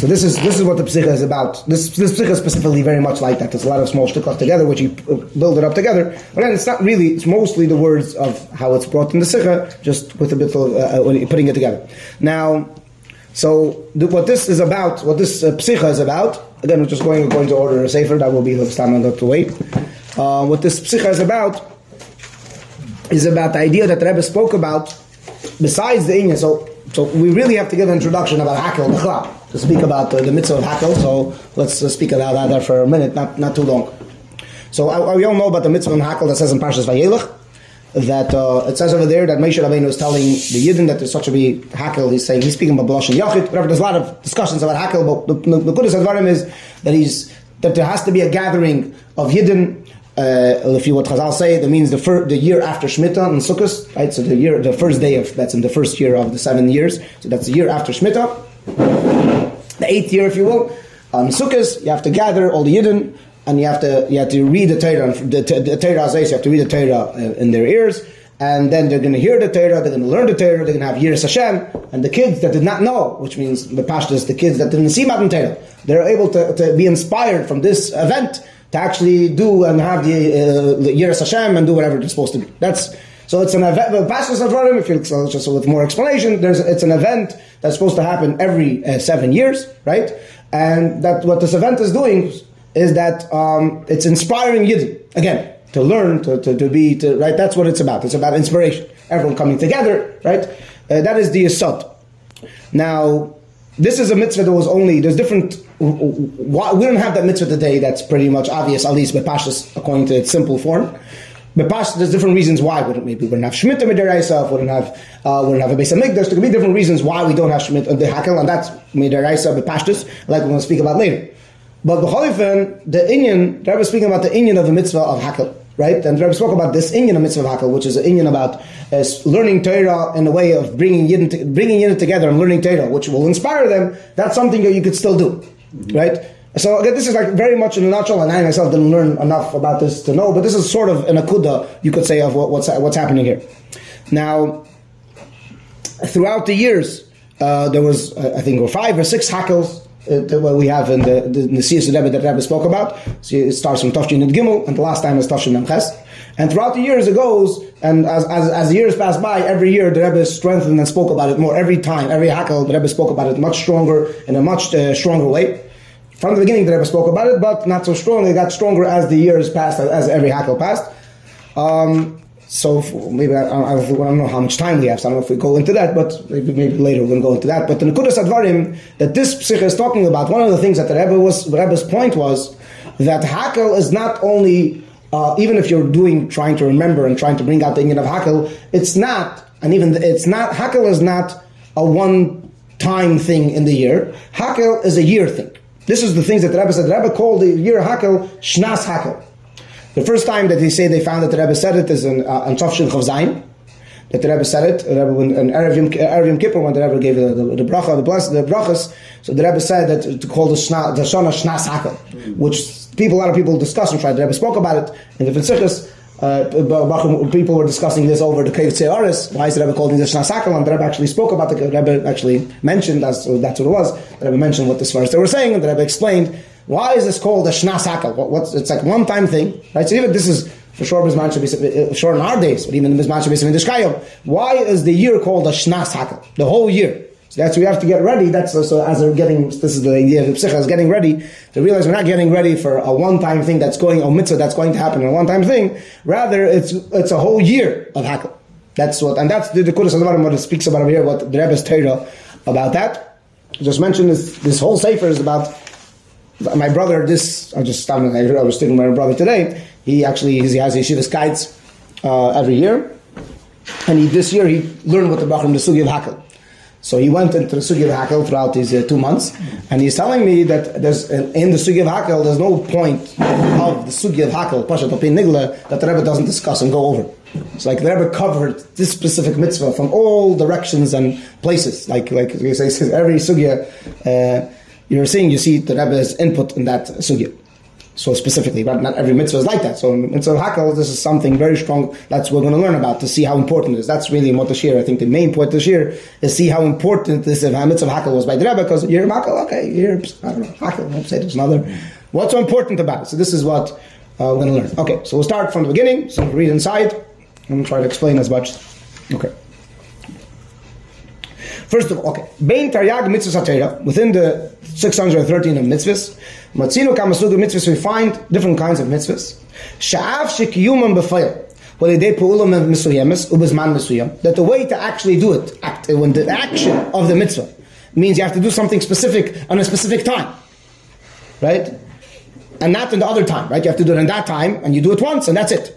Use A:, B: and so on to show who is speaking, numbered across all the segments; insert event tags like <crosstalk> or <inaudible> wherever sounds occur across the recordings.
A: So this is this is what the psicha is about. This this psicha is specifically very much like that. There's a lot of small shtiklach together, which you build it up together. But then it's not really. It's mostly the words of how it's brought in the psicha, just with a bit of uh, uh putting it together. Now, so what this is about, what this uh, psicha is about. Again, we're just going according to order of sefer. That will be the time I'll to wait. Uh, what this psicha is about is about the idea that the Rebbe spoke about. Besides the inyan, so so we really have to give an introduction about hakel to speak about uh, the mitzvah of hakel. So let's uh, speak about that there for a minute, not not too long. So uh, we all know about the mitzvah of hakel that says in Parshas Vayelech that uh, it says over there that Moshe Rabbeinu is telling the Yidden that there's such a be hakel. He's saying he's speaking about Balash and Yachid. Whatever. There's a lot of discussions about hakel, but the, the, the is that he's that there has to be a gathering of Yidden uh, if you what Chazal say, that means the fir- the year after Shemitah and Sukkot, right? So the year, the first day of that's in the first year of the seven years. So that's the year after Shemitah, the eighth year, if you will. On Sukkot, you have to gather all the Yidden, and you have to you have to read the Torah. The, the, Torah says you have to read the Torah uh, in their ears, and then they're going to hear the Torah, they're going to learn the Torah, they're going to have Yiras Hashem, and the kids that did not know, which means the pashtas, the kids that didn't see Matan Torah, they're able to, to be inspired from this event to actually do and have the uh, Hashem and do whatever it's supposed to be. That's so it's an event. The Pashas Advarim, if you just with more explanation, there's it's an event that's supposed to happen every uh, seven years, right? And that what this event is doing is that um, it's inspiring Yidden again to learn to, to, to be to, right. That's what it's about. It's about inspiration. Everyone coming together, right? Uh, that is the asad. Now this is a mitzvah that was only there's different. We don't have that mitzvah today. That's pretty much obvious, at least bepashas according to its simple form. Bepashas, there's different reasons why we don't. Maybe we wouldn't have shmita midiraisa, wouldn't have uh, wouldn't have a base of mikdash. There could be different reasons why we don't have shmita uh, the hakel, and that's midiraisa bepashas, like we're going to speak about later. But b'cholifen, the inyan, the Rebbe speaking about the inyan of the mitzvah of hakel right? And Rebbe spoke about this inyan of mitzvah hakel, which is an inyan about uh, learning Torah in a way of bringing Yidden, to, bringing Yidden together and learning Torah, which will inspire them. That's something that you could still do, mm-hmm. right? So again, this is like very much in a nutshell, and I myself didn't learn enough about this to know, but this is sort of an akuda, you could say, of what, what's what's happening here. Now, throughout the years, uh, there was uh, I think five or six Hakels uh, what we have in the the, the Siyas Rebbe that Rebbe spoke about. So it starts from Tafshin and Gimel, and the last time is Tafshin and Ches. And throughout the years it goes, and as, as, as years passed by, every year the Rebbe strengthened and spoke about it more. Every time, every Hakel, the Rebbe spoke about it much stronger, in a much uh, stronger way. From the beginning, the Rebbe spoke about it, but not so strong. It got stronger as the years passed, as every Hakel passed. Um, so maybe I, I, I, don't know how much time we have. So I don't know if we go into that, but maybe, maybe later we're going to go into that. But the Nekudas Advarim that this psikha is talking about, one of the things that the Rebbe was, Rebbe's point was that Hakel is not only uh, even if you're doing trying to remember and trying to bring out the inyan of Hakel, it's not, and even the, it's not Hakel is not a one time thing in the year. Hakel is a year thing. This is the things that the Rebbe said. The Rebbe called the year Hakel Shnas Hakel. The first time that they say they found that the Rebbe said it is in, uh, on Zayin, that the Rebbe said it, the Rebbe, when, in Erev Kippur, when the Rebbe gave the, the, the bracha, the, bless, the brachas, so the Rebbe said that to call the, shna, the Shana Shnas Hakel, which people, a lot of people discuss and try. The Rebbe spoke about it in the Sikhs. Uh, people were discussing this over the cave Tzearis. Why is the Rebbe called it the Shnas And the Rebbe actually spoke about the Rebbe actually mentioned, as, that's what it was, the Rebbe mentioned what this verse they were saying, and the Rebbe explained why is this called a shnas hakel? What, what's, it's like one time thing, right? So even this is for sure Bisman should be sure in our days, but even the Bisman should be in the Why is the year called a shnas hakel? The whole year. So that's we have to get ready. That's so as we're getting. This is the idea of the psicha is getting ready to realize we're not getting ready for a one-time thing that's going a mitzvah that's going to happen, a one-time thing. Rather, it's it's a whole year of hakel. That's what, and that's the the Kudas what speaks about here. What the Rebbe's Torah about that. just mentioned this. This whole sefer is about my brother, this I just. I was speaking with my brother today. He actually he has yeshiva kites uh, every year, and he, this year he learned what the Bachram the sugi of Hakel. So he went into the sugi of Hakel throughout these uh, two months, and he's telling me that there's in the sugi of Hakel there's no point of the sugi of Hakel Pashat Opin Nigla that the Rebbe doesn't discuss and go over. It's like the Rebbe covered this specific mitzvah from all directions and places. Like like he says every sugya. Uh, you're seeing, you see the Rebbe's input in that sugya. So specifically, but not every mitzvah is like that. So mitzvah hakel, this is something very strong. That's we're going to learn about to see how important it is. That's really what the I think the main point this year is see how important this mitzvah hakel was by the Rebbe because you're hakel, okay, you're I don't know hakel. Say there's another. What's so important about it? So this is what uh, we're going to learn. Okay, so we'll start from the beginning. So read inside and try to explain as much. Okay. First of all, okay, Bein Taryag Mitzvah Satera, within the 613 of mitzvahs, Matzino Kamasuga mitzvahs, we find different kinds of mitzvahs. Sha'af Shekiyumam B'fayl, whether they pu'ulam misuyemis, ubizman misuyam, that the way to actually do it, act, uh, when the action of the mitzvah means you have to do something specific on a specific time, right? And not in the other time, right? You have to do it in that time, and you do it once, and that's it.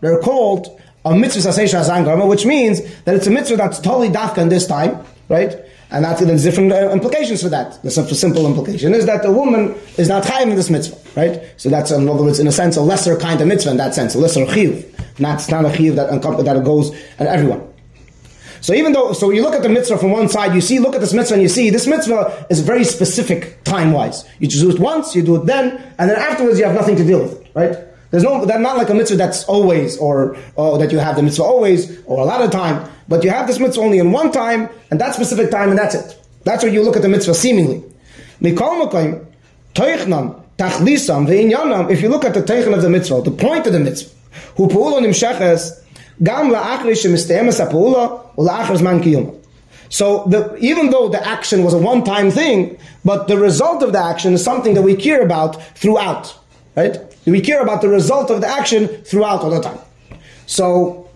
A: They're called a mitzvah which means that it's a mitzvah that's totally dafka in this time, right? And that's, there's different uh, implications for that. The simple implication is that the woman is not chayim in this mitzvah, right? So that's, in other words, in a sense, a lesser kind of mitzvah in that sense, a lesser chiyuv. Not, not a chiyuv that, that goes on everyone. So even though, so you look at the mitzvah from one side, you see, look at this mitzvah and you see, this mitzvah is very specific time-wise. You just do it once, you do it then, and then afterwards you have nothing to deal with it, right? There's no, that's not like a mitzvah that's always, or, that you have the mitzvah always, or a lot of time, but you have this mitzvah only in one time, and that specific time, and that's it. That's where you look at the mitzvah seemingly. If you look at the teichan of the mitzvah, the point of the mitzvah, who. So the, even though the action was a one-time thing, but the result of the action is something that we care about throughout, right? We care about the result of the action throughout all the time. So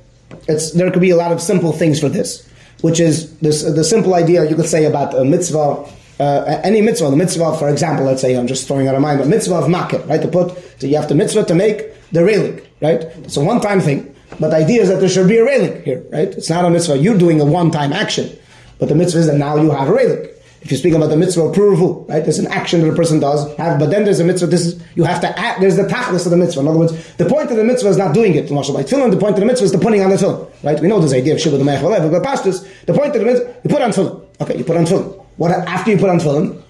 A: there could be a lot of simple things for this, which is this, the simple idea you could say about a mitzvah, uh, any mitzvah, the mitzvah, for example, let's say I'm just throwing out of mind, but mitzvah of makir, right? To put, so you have the mitzvah to make the railing, right? It's a one-time thing, but the idea is that there should be a railing here, right? It's not a mitzvah, you're doing a one-time action, but the mitzvah is that now you have a railing. If you speak about the mitzvah of approval, right? There's an action that a person does, have, but then there's a mitzvah. This is you have to act. There's the tachlis of the mitzvah. In other words, the point of the mitzvah is not doing it. Like tefillin, the point of the mitzvah is the putting on the tefillin, right? We know this idea of shiva the me'ach but pastors, the point of the mitzvah, you put on tefillin. Okay, you put on tefillin. What after you put on tefillin?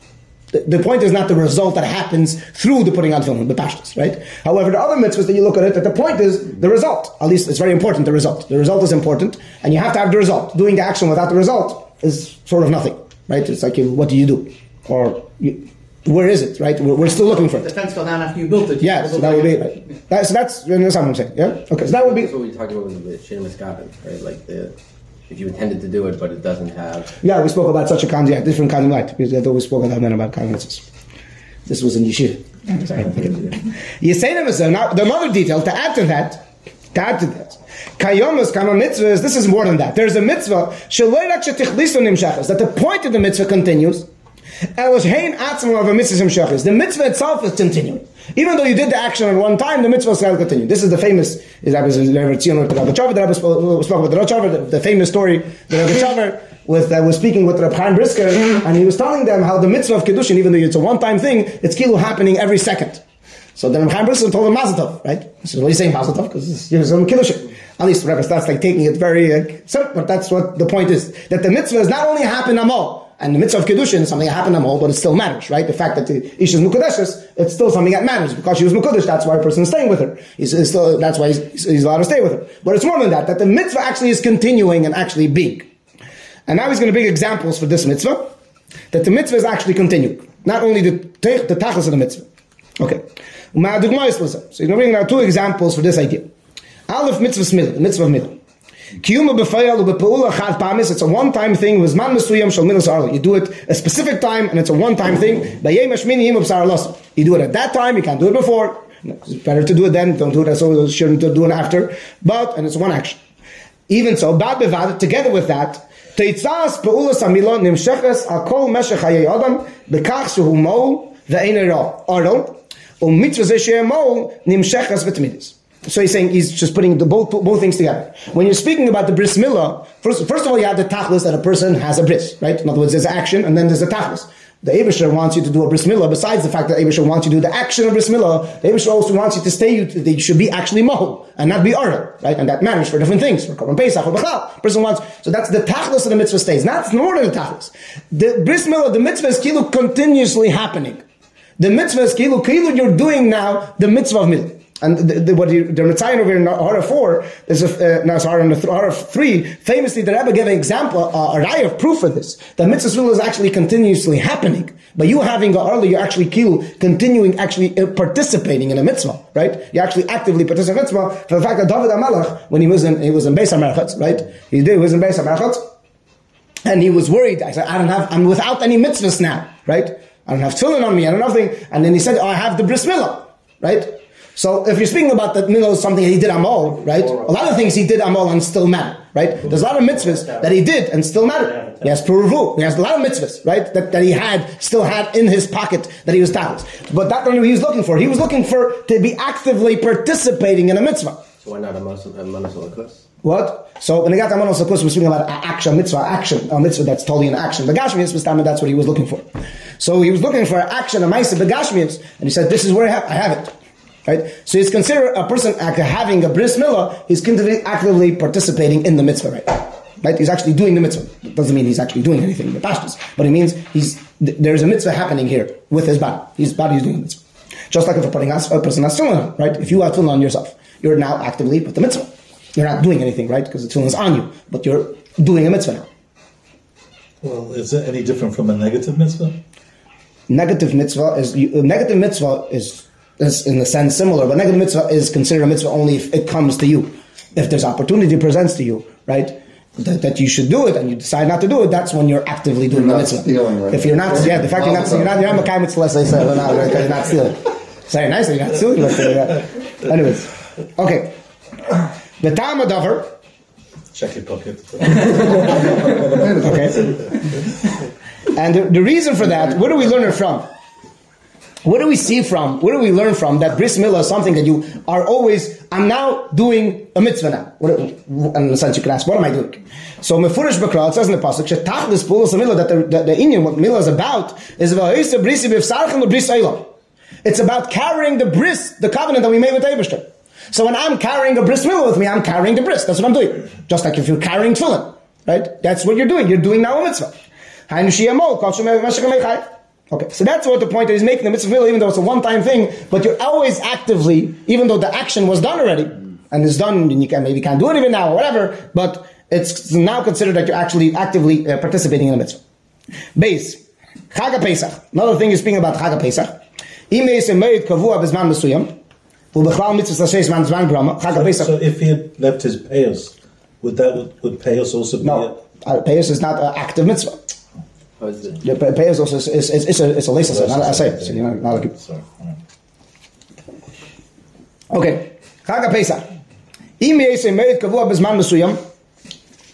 A: The, the point is not the result that happens through the putting on tefillin, the pashtus, right? However, the other mitzvahs that you look at it, that the point is the result. At least it's very important, the result. The result is important, and you have to have the result. Doing the action without the result is sort of nothing right? It's like, um, what do you do? Or you, where is it, right? We're, we're, still looking for it.
B: The fence fell down after you built it.
A: Yeah, so that would be, right. that's, that's, that's what I'm saying, yeah? Okay, so that would be.
C: That's what we talked about with the Shinema Scotland, right? Like the, if you intended to do it, but it doesn't have.
A: Yeah, we spoke about such a kind, yeah, different kind of light, because I thought we spoke about men about conferences. This was in Yeshiva. <laughs> Yisayim is another detail to add to that, to add to that. Kayomas kama mitzvahs, this is more than that. There's a mitzvah, that the point of the mitzvah continues. The mitzvah itself is continuing. Even though you did the action at one time, the mitzvah will continue. This is the famous, is that was the Rebbe spoke about the the famous story, the Rebbe with, uh, was speaking with Reb Chaim Brisker, and he was telling them how the mitzvah of Kedushin, even though it's a one-time thing, it's kilu happening every second. So then Reb Chaim Brisker told him Mazel right? So what are you saying Mazel Because you're some Kedushin. At least whatever, that's like taking it very uh, simple, but that's what the point is. That the mitzvah is not only happen amol, and the mitzvah of Kedushin is something that happened amol, but it still matters, right? The fact that the Ish is Mukadeshes, it's still something that matters, because she was Mukadesh, that's why a person is staying with her. He's, he's still, that's why he's, he's allowed to stay with her. But it's more than that, that the mitzvah actually is continuing and actually being. And now he's going to bring examples for this mitzvah, that the mitzvah is actually continuing. Not only the, the of the mitzvah. Okay. So he's going to bring now two examples for this idea. Aleph mitzvah mitzvah middle. Kiyuma b'fayal u'b'pe'ula chad pamis, it's a one-time thing, with man mesuyam shal middle sa'arla. You do it a specific time, and it's a one-time thing. B'yem hashmini him b'sa'ar You do it at that time, you can't do it before. It's better to do it then, don't do it as so shouldn't do it after. But, and it's one action. Even so, bad bevad, together with that, Teitzas pe'ulas amila nimsheches akol meshech hayay adam bekach shehu mol ve'ein ra. Aron, u'mitzvah zeh she'eh mol nimsheches v'tmidis. So he's saying he's just putting the both both things together. When you're speaking about the bris milah, first, first of all, you have the tachlis that a person has a bris, right? In other words, there's action and then there's a tachlis. The Abishar wants you to do a bris milah. Besides the fact that Abishar wants you to do the action of bris milah, the Abishar also wants you to stay. You, that you should be actually mohel and not be ara, right? And that matters for different things. For Korban Pesach or Bechal, person wants. So that's the tachlis of the mitzvah stays. Not than the tachlis. The bris milah, the mitzvah is kilu continuously happening. The mitzvah is kilu kilu. You're doing now the mitzvah of milah. And the, the, what you, the Mitzayin over in Hara 4, there's a, uh, no, sorry, in Hara 3, famously the Rebbe gave an example, uh, a ray of proof for this, that mitzvah is actually continuously happening. But you having a arla, you're actually kill, continuing, actually uh, participating in a mitzvah, right? You're actually actively participating in a mitzvah for the fact that David HaMelech, when he was in, he was in Beis HaMerchatz, right? He did, he was in Beis HaMerchatz, and he was worried. I said, I don't have, I'm without any mitzvahs now, right? I don't have tefillin on me, I don't have nothing. And then he said, oh, I have the bris milah, right? So if you're speaking about that milah is something that he did amol, right? A lot of things he did amol and still matter, right? There's a lot of mitzvahs that he did and still matter. He has puruvu. He has a lot of mitzvahs, right? That, that he had, still had in his pocket that he was talis. But that's what he was looking for. He was looking for to be actively participating in a mitzvah.
C: So why not a monosolakus?
A: What? So when he got to Amonos Lakus, we're speaking about action, mitzvah, action, a mitzvah that's totally in action. The Gashmias was that's what he was looking for. So he was looking for action, a Maisa Begashmias, and he said, This is where I have, I have it. Right? So he's considered a person having a bris milah, he's actively participating in the mitzvah, right? Right? He's actually doing the mitzvah. It doesn't mean he's actually doing anything in the pashtus, but it means he's there's a mitzvah happening here with his body. His body is doing the mitzvah. Just like if a putting a person has tefillin right? If you have tefillin on yourself, you're now actively with the mitzvah. You're not doing anything, right? Because the tefillin is on you, but you're doing a mitzvah now.
B: Well, is it any different from a negative mitzvah?
A: Negative mitzvah is negative mitzvah is is in a sense similar, but negative mitzvah is considered a mitzvah only if it comes to you. If there's opportunity presents to you, right? That, that, you should do it and you decide not to do it, that's when you're actively doing
D: you're
A: the mitzvah.
D: Stealing, right?
A: If you're not, yeah, the fact you're not, you're not, you're not Makai mitzvah, let's say, so, no, because you're not stealing. <laughs> Say nicely, you're not stealing, but, anyways. Okay. The Tama Dover.
B: Check your pocket. <laughs>
A: okay. And the, the reason for that, where do we learn it from? What do we see from? What do we learn from that bris milah is something that you are always? I'm now doing a mitzvah now. What, in a sense, you can ask, what am I doing? So mefurish bakra it says in the pasuk shetachlis pulos milah that the, the, the inyan what milah is about is brisi It's about carrying the bris, the covenant that we made with Abraham. So when I'm carrying a bris milah with me, I'm carrying the bris. That's what I'm doing. Just like if you're carrying tefillin, right? That's what you're doing. You're doing now a mitzvah. Okay, so that's what the point is making the mitzvah even though it's a one-time thing, but you're always actively, even though the action was done already, and is done, and you can maybe can't do it even now or whatever, but it's now considered that you're actually actively uh, participating in the mitzvah. Base, Chag Pesach. Another thing you're speaking about Chag Pesach.
B: So if he had left his payos, would that would, would payos also be?
A: No, uh, payos is not an active mitzvah.
C: It?
A: The payos also is, is, is, is a, it's a not a say. So you're not, not a
B: Sorry.
A: Okay, Chag Pesach. Im yesem merit kavua bezman mesuyam.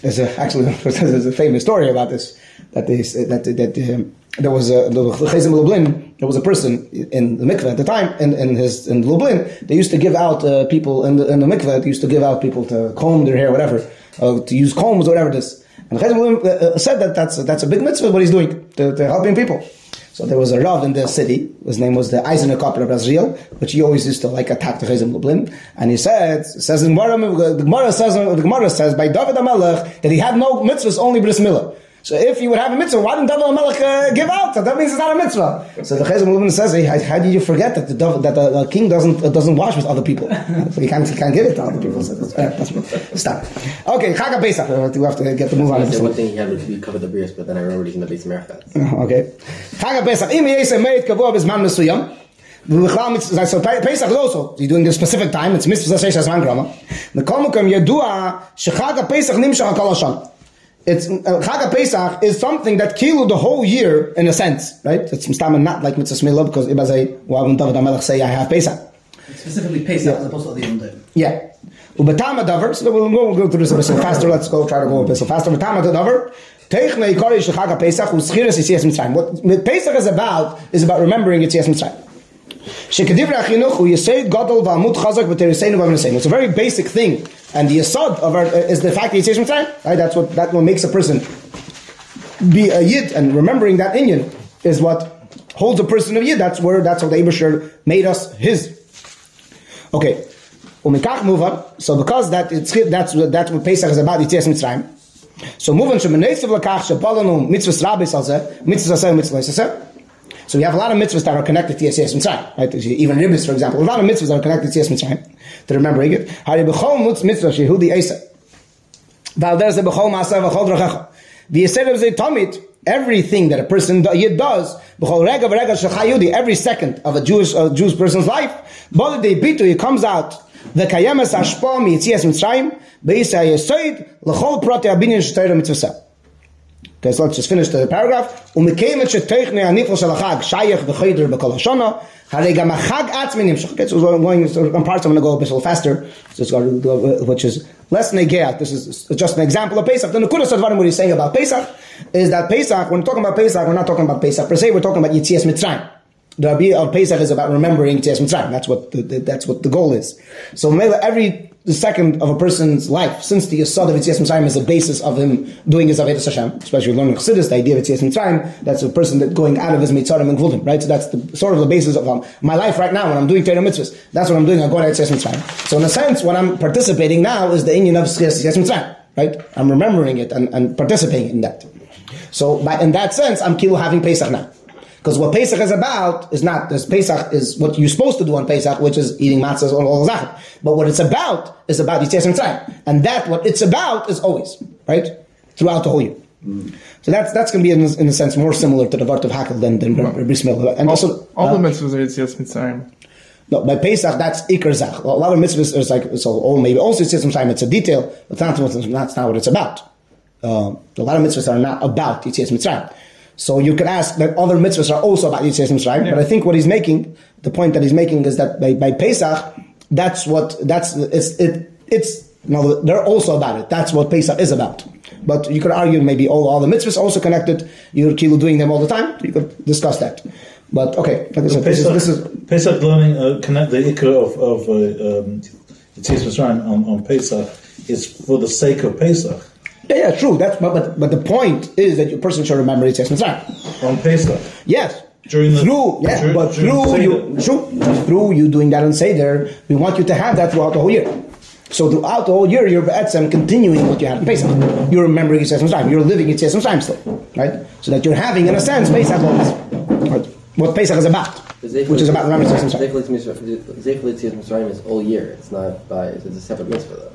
A: There's a, actually <laughs> there's a famous story about this that they, that that um, there was a the Chesem Lublin. There was a person in the mikveh at the time in, in his in Lublin. They used to give out uh, people in the in the mikveh. They used to give out people to comb their hair, whatever, uh, to use combs, or whatever it is. And Chesem Lublin uh, said that that's that's a big mitzvah what he's doing to, to helping people. So there was a Rav in the city, his name was the Eisener of Israel, which he always used to like attack the Chesem Lublin. And he said, says in Gemara, the Gemara says, the Gemara says by David HaMelech that he had no mitzvahs, only bris milah. So if you would have a mitzvah, why didn't David HaMelech uh, give out? That means it's not a mitzvah. So the Chesem Lublin says, hey, how, did you forget that the, that the, the king doesn't uh, doesn't wash with other people? <laughs> so he can't, he can't give it to other people. So that's, uh, that's, stop. Okay, Chag Pesach. We have to get the move on.
C: I one thing he had to be covered the bris, but then I remembered he's in the Beis HaMerchatz.
A: Okay. Chag Pesach. Im yesem meit kavua bezman mesuyam. So Pesach is also you're doing a specific time. It's mitzvah sheish asman grama. Nekom kam yadua shechag Pesach nimshach kol hashan. It's uh, Chag Pesach is something that kilu the whole year in a sense, right? It's mistama not like mitzvah smilah because ibazay why David Hamelech say I have Pesach.
E: Specifically Pesach yeah. as opposed to the Yom Tov.
A: Yeah. Ubatama davar. So we'll, we'll go through this a bit faster. Let's go try to go a bit faster. Ubatama davar. Teichne ikari shechag Pesach uschiras yitzias mitzrayim. What Pesach is about is about remembering yitzias mitzrayim. It's a very basic thing, and the yisod of our is the fact that Yitzias Mitzrayim. Right, that's what that what makes a person be a yid and remembering that inyan. is what holds a person of Yid. That's where, that's how the Abishur made us his. Okay. Umikach move on. So because that it's that's that's what Pesach is about. Yitzias Mitzrayim. So move on. Shemenesiv lakach shepalanu mitzvahs rabbi salzeh mitzvahs aseh mitzvahs aseh. So we have a lot of mitzvahs that are connected to Yitzias Mitzrayim. Right? Even ribbis, for example, a lot of mitzvahs that are connected to Yitzias Mitzrayim. To remembering it. Hari b'chol mitzvah shehudi esa. Val there's a b'chol ma'aseh v'chol drachecha. V'yesed of tamid everything that a person does, every second of a Jewish a Jewish person's life, he comes out the kayemes ashpa mitzias mitzrayim beisa yesoid lechol prate abinyan shtayra mitzvasa. Okay, so let's just finish the paragraph. Umikemet sheteichne anifel shalachag shayach v'chayder b'kol hashana harei gam achag atzmi nimshach. Okay, so we're going, so on parts I'm going to go a bit faster, which is less negayat. This is just an example of Pesach. The Nekudas Advarim, what he's saying about Pesach, is that Pesach, when we're talking about Pesach, we're not talking about Pesach per se, we're talking about Yitzias Mitzrayim. The idea of Pesach is about remembering Yitzias Mitzrayim. That's what the, the, that's what the goal is. So every the second of a person's life, since the Yisod of Yitzias Mitzrayim is the basis of him doing his Avodah Hashem, especially learning Chassidus, the idea of Yitzias Mitzrayim, that's a person that going out of his Mitzarim and Gvulim, right? So that's the sort of the basis of um, my life right now when I'm doing Torah mitzvahs. That's what I'm doing. I'm going out to Yitzias Mitzrayim. So in a sense, what I'm participating now is the inyan of Yitzias Mitzrayim, right? I'm remembering it and, and participating in that. So by, in that sense, I'm kilu having Pesach now. Because what Pesach is about is not, this Pesach is what you're supposed to do on Pesach, which is eating matzahs or all that. But what it's about is about Yitzias Mitzrayim. And that, what it's about, is always, right? Throughout the whole year. Mm. So that's that's going to be, in, in, a sense, more similar to the Vart of Hakel than, than right. Bris
D: And also, all uh, the mitzvahs are Yitzias Mitzrayim.
A: No, by Pesach, that's Iker Zach. A lot of mitzvahs is like, so, oh, maybe also Yitzias Mitzrayim, it's a detail, but that's not, that's not what it's about. Uh, a lot of mitzvahs are not about Yitzias Mitzrayim. So you could ask that other mitzvahs are also about Yitzias Mitzrayim, yeah. but I think what he's making, the point that he's making is that by, by Pesach, that's what, that's, it's, it, it's, no, they're also about it. That's what Pesach is about. But you could argue maybe all, all the mitzvahs are also connected. You're kilu doing them all the time. You could discuss that. But okay, like
B: so Pesach, this is, this is Pesach learning uh, connect the ikra of of uh, um, Mitzrayim on, on Pesach is for the sake of Pesach.
A: Yeah, yeah, true. That's but, but but the point is that your person should remember Yitzias Mitzrayim.
B: On Pesach.
A: Yes.
B: During the,
A: through, yeah, during, but through you, true, through you doing that on Seder, we want you to have that throughout the whole year. So throughout the whole year, you're etzem continuing what you had in Pesach. You're remembering Yitzias Mitzrayim. You're living Yitzias Mitzrayim still, right? So that you're having, in a sense, Pesach always. What Pesach is about, which is about remembering Yitzias
C: Mitzrayim. Zefel Mitzrayim is all year. It's not by. It's a separate mitzvah though.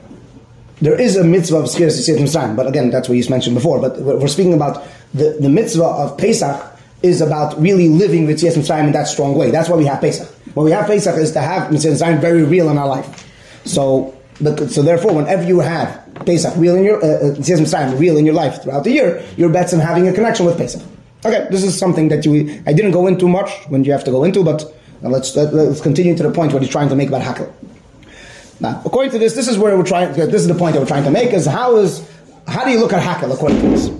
A: There is a mitzvah of Skiras Yitzias Mitzrayim, but again, that's what you mentioned before. But we're speaking about the, the mitzvah of Pesach is about really living with Yitzias Mitzrayim in that strong way. That's why we have Pesach. What we have Pesach is to have Yitzias Mitzrayim very real in our life. So, so therefore, whenever you have Pesach real in your uh, uh Mitzrayim real in your life throughout the year, you're bets in having a connection with Pesach. Okay, this is something that you I didn't go into much when you have to go into, but let's let, us let us continue to the point what he's trying to make about Hakel. Now, according to this, this is where we're trying. This is the point that we're trying to make: is how is how do you look at hakel according to this?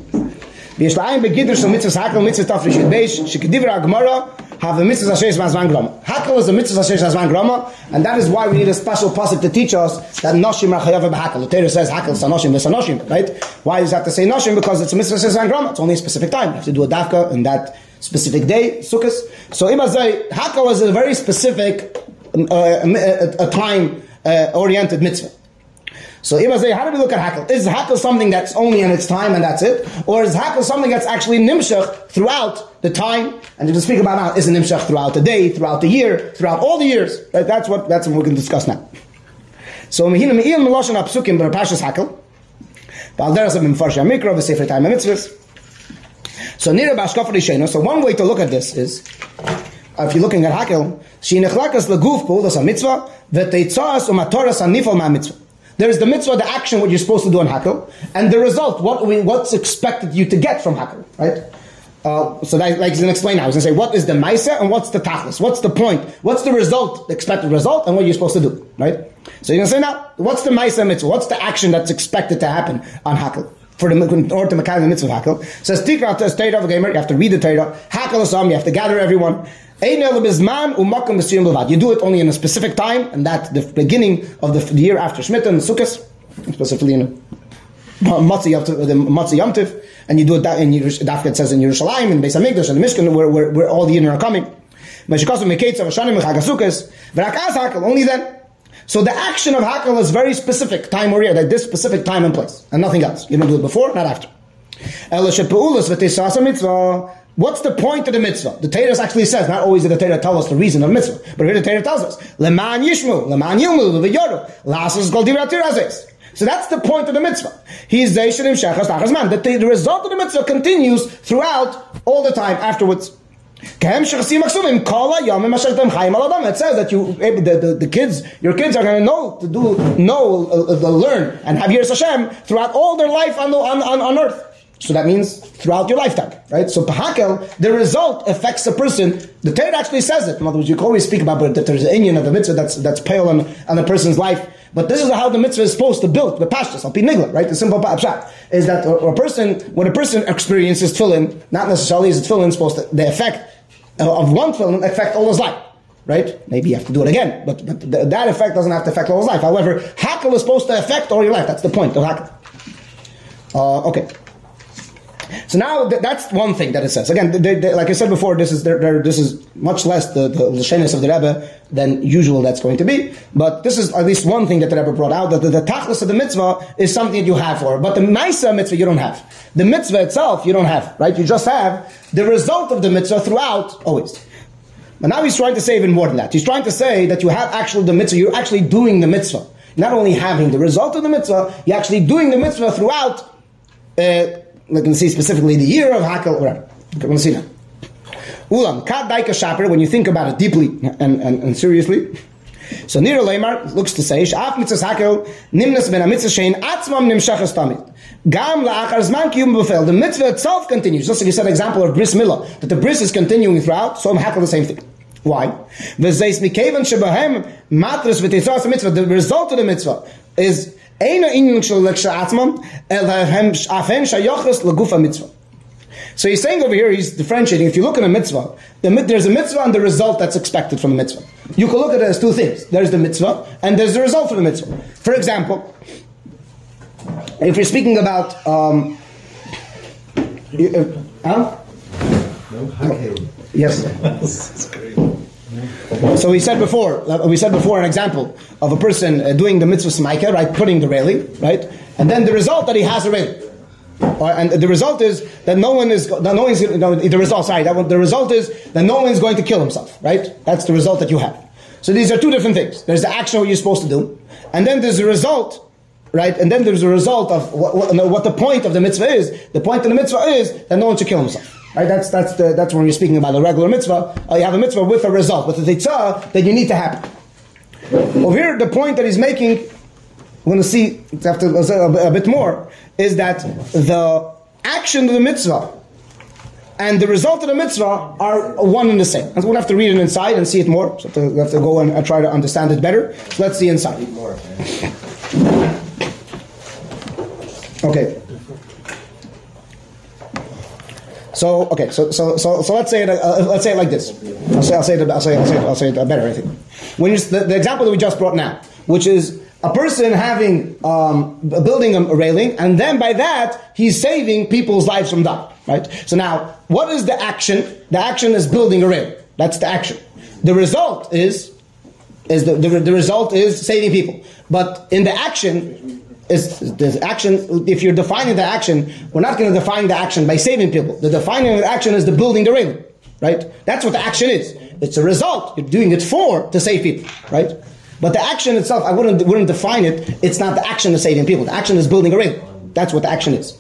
A: ויש לעין בגידר של מצווה hakel מצווה תפרישית בייש, שכדברי הגמרא, have a mitzvah ashesh mazman grama. Hakel is a mitzvah ashesh mazman grama, and that is why we need a special pasuk to teach us that noshim are chayav b'hakel. The Torah says hakel is anoshim, this anoshim, right? Why does that to say noshim? Because it's a mitzvah ashesh mazman grama. It's only a specific time. You have to do a dafka in that specific day, sukkahs. So imazay, hakel is a very specific uh, a, a, a time uh, oriented mitzvah. So Ibazay, how do we look at hakel? Is hakel something that's only in its time and that's it? Or is hakel something that's actually nimshach throughout the time? And to speak about now, is it nimshach throughout the day, throughout the year, throughout all the years? That's what that's what we're going to discuss now. So Mehina Me'il Meloshan Apsukim Barapashas Hakel. So So one way to look at this is, if you're looking at hakel, she nechlakas leguf puldas a mitzvah, v'teitzas umatoras anifal ma mitzvah. There is the mitzvah, the action, what you're supposed to do on hakel, and the result, what we, what's expected you to get from hakel, right? Uh, so that, like he's going to explain now. He's going to say what is the maisa and what's the tachlis. What's the point? What's the result, the expected result, and what you're supposed to do, right? So you're going to say now, what's the maisa mitzvah? What's the action that's expected to happen on hakel? For the in order to make the mitzvah hakel, says tikra to state of a gamer. You have to read the Torah. Hakel is You have to gather everyone. Um you do it only in a specific time, and that the beginning of the, year after Shemitah and Sukkot, specifically in Matzah Yom and you do it da- in Dafka it says in Yerushalayim, in Beis Hamikdash, and the Mishkan, where, where, where all the Yidden are coming. Only then. So the action of Hakel is very specific, time or year, like this specific time and place, and nothing else. You don't do it before, not after. What's the point of the mitzvah? The Torah actually says, not always did the Torah tell us the reason of mitzvah, but here the Torah tells us, leman yishmu, leman yilmu, v'yoru, lasas gol divra tirazes. So that's the point of the mitzvah. He's zeishanim shechas tachazman. That the, the result of the mitzvah continues throughout all the time afterwards. It says that you, eh, the, the, the kids, your kids are going to know, to do, know, uh, uh, learn, and have Yiras Hashem throughout all their life on, the, on, on earth. So that means throughout your lifetime, right? So pahakel, the result affects a person. The Torah actually says it. In other words, you can always speak about but that there's an inyan of the mitzvah that's that's pale on, on a person's life. But this is how the mitzvah is supposed to build the pashtus, al nigla, right? The simple pshat is that a, a person, when a person experiences tefillin, not necessarily is tefillin supposed to the effect of one tefillin affect all his life. Right? Maybe you have to do it again, but, but th- that effect doesn't have to affect all his life. However, hakel is supposed to affect all your life. That's the point of hakel. Uh, okay. So now th- that's one thing that it says. Again, they, they, like I said before, this is they're, they're, this is much less the the of the Rebbe than usual. That's going to be, but this is at least one thing that the Rebbe brought out that the, the tachlis of the mitzvah is something that you have for, but the ma'isa mitzvah you don't have. The mitzvah itself you don't have, right? You just have the result of the mitzvah throughout always. But now he's trying to say even more than that. He's trying to say that you have actually the mitzvah. You're actually doing the mitzvah, not only having the result of the mitzvah. You're actually doing the mitzvah throughout. Uh, we can see specifically the year of Hakel, whatever. Okay, going to see now. Ulam, kad daika shaper, when you think about it deeply and, and, and seriously. So Nira Leimar looks to say, Sh'af mitzvahs hakel, nimnas ben ha-mitzvah shein atzmam nimshachas tamid. Gam la'achar zman. The mitzvah itself continues. Just like you said, example of bris milah, that the bris is continuing throughout, so I'm hakel the same thing. Why? V'zeis mikevan shebahem matras v'titzas mitzvah. The result of the mitzvah is Eina inyan shel atzmam, el hem afen shayochas lagufa mitzvah. So he's saying over here, he's differentiating. If you look at a mitzvah, the, there's a mitzvah and the result that's expected from the mitzvah. You can look at it as two things. There's the mitzvah and there's the result from the mitzvah. For example, if you're speaking about, um, you- uh, huh? Yes. <laughs> So we said before, uh, we said before an example of a person uh, doing the mitzvah smaika, right, putting the railing, right, and then the result that he has a railing. Or, and the result is that no one is that no one's no, the result. Sorry, that one, the result is that no one is going to kill himself. Right? That's the result that you have. So these are two different things. There's the action what you're supposed to do, and then there's the result, right? And then there's a result of what, what, what the point of the mitzvah is. The point of the mitzvah is that no one should kill himself. Right? That's that's the, that's when you're speaking about a regular mitzvah. Uh, you have a mitzvah with a result, with a titzah that you need to happen. Over here, the point that he's making, we're going to see after a, bit more, is that the action of the mitzvah and the result of the mitzvah are one and the same. And we'll have to read it inside and see it more. So we have to go and uh, try to understand it better. So let's see inside. Okay. So okay, so so so, so let's say it. Uh, let's say it like this. I'll say I'll say it. I'll say I'll say it, I'll say it better. I think. When you, the, the example that we just brought now, which is a person having um, building a railing, and then by that he's saving people's lives from dying. Right. So now, what is the action? The action is building a railing. That's the action. The result is is the, the, the result is saving people. But in the action, is the action. If you're defining the action, we're not going to define the action by saving people. The defining of the action is the building the railing, right? That's what the action is. It's a result. You're doing it for to save people, right? But the action itself, I wouldn't wouldn't define it. It's not the action of saving people. The action is building a railing. That's what the action is.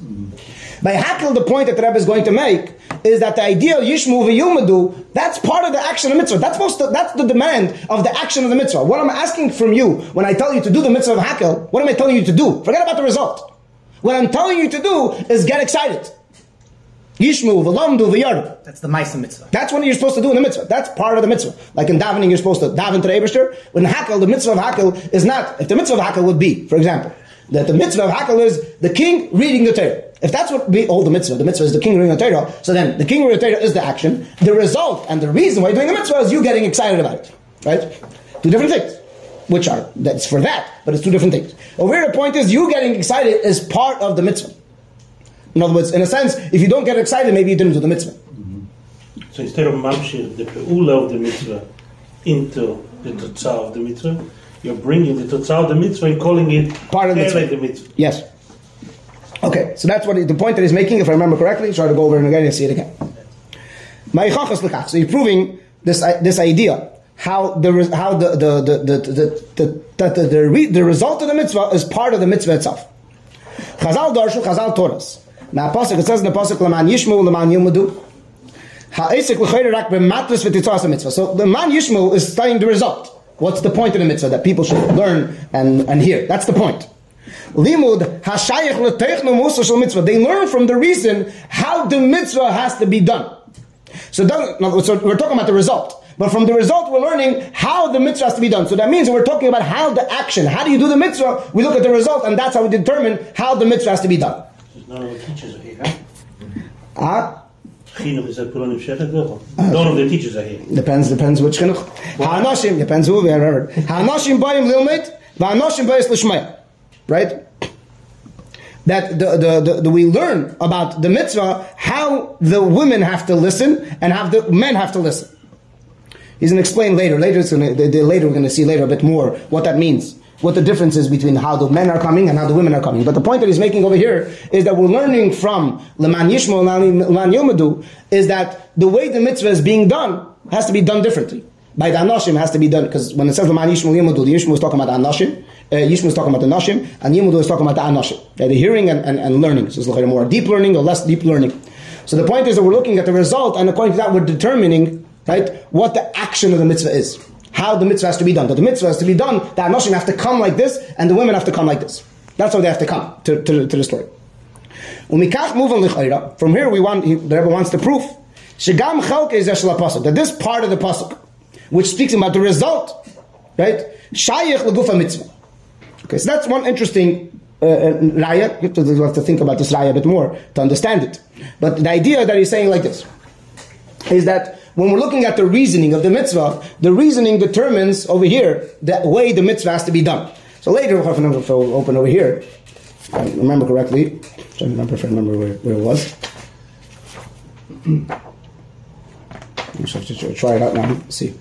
A: By Hakel, the point that the Rebbe is going to make is that the idea of Yishmu v'Yilmadu, that's part of the action of the mitzvah. That's supposed to, that's the demand of the action of the mitzvah. What I'm asking from you when I tell you to do the mitzvah of Hakel, what am I telling you to do? Forget about the result. What I'm telling you to do is get excited. Yishmu v'Lamdu v'Yardu.
E: That's the Maisa mitzvah.
A: That's what you're supposed to do in the mitzvah. That's part of the mitzvah. Like in davening, you're supposed to daven to the Eberster. When Hakel, the mitzvah of Hakel is not, if the mitzvah of Hakel would be, for example, that the mitzvah of Hakel is the king reading the Torah. If that's what we hold the mitzvah, the mitzvah is the king reading the Torah, so then the king reading the Torah is the action. The result and the reason why you're doing the mitzvah is you getting excited about it. Right? Two different things. Which are, that's for that, but it's two different things. Over here the point is you getting excited is part of the mitzvah. In other words, in a sense, if you don't get excited, maybe you didn't do the mitzvah. Mm-hmm.
F: So instead of mamshir the peula of the mitzvah into the totzah of the mitzvah, you're bringing the totzah of the mitzvah and calling it
A: Part of the mitzvah.
F: the mitzvah.
A: Yes. Okay, so that's what he, the point that he's making, if I remember correctly. Try to go over it again and see it again. So you're proving this uh, this idea how the how the the the the the the, the, the, re, the result of the mitzvah is part of the mitzvah itself. Chazal darshu, Chazal toras. Now, pasuk it says in the pasuk leman yishmu leman yilmudu. Ha'esek l'chayre rak b'matris v'titzas mitzvah. So the man yishmu is studying the result. What's the point of the mitzvah that people should learn and, and hear? That's the point. Limud hashayach l'teichnu musa shel mitzvah. They learn from the reason how the mitzvah has to be done. So, so we're talking about the result. But from the result, we're learning how the mitzvah has to be done. So that means we're talking about how the action, how do you do the mitzvah? We look at the result, and that's how we determine how the mitzvah has to be done.
F: None of the teachers are here. Huh? Chinuch is at Pulan Shechet None of the teachers are here.
A: depends, depends which chinuch. Ha'anoshim, depends who we heard. Ha'anoshim bayim lilmit, va'anoshim bayis l'shmaya. Right? That the, the, the, the, we learn about the mitzvah, how the women have to listen, and how the men have to listen. He's going to explain later. Later, it's gonna, later we're going to see later a bit more what that means, what the difference is between how the men are coming and how the women are coming. But the point that he's making over here is that we're learning from Leman Yishmo and Leman Yomadu is that the way the mitzvah is being done has to be done differently. By the Anoshim has to be done because when it says Leman Yishmo Yomadu, the Yishmo is talking about Anoshim, uh, Yishmo is talking about the Anoshim, and Yomadu is talking about the Anoshim. Uh, the hearing and, and, and learning. So it's like a more deep learning or less deep learning. So the point is that we're looking at the result, and according to that, we're determining right what the action of the mitzvah is, how the mitzvah has to be done. That the mitzvah has to be done, the anoshim have to come like this, and the women have to come like this. That's how they have to come to, to, to the story. From here, we want he, the Rebbe wants eshel pasuk that this part of the pasuk, which speaks about the result, right? Shayich legufa mitzvah. Okay, so that's one interesting uh, uh, raya. You have, to, you have to think about this raya a bit more to understand it. But the idea that he's saying like this is that when we're looking at the reasoning of the mitzvah, the reasoning determines over here the way the mitzvah has to be done. So later, I open over here, if I remember correctly, I remember if I remember where, where it was. <clears throat> I have to try it out now. Let's see.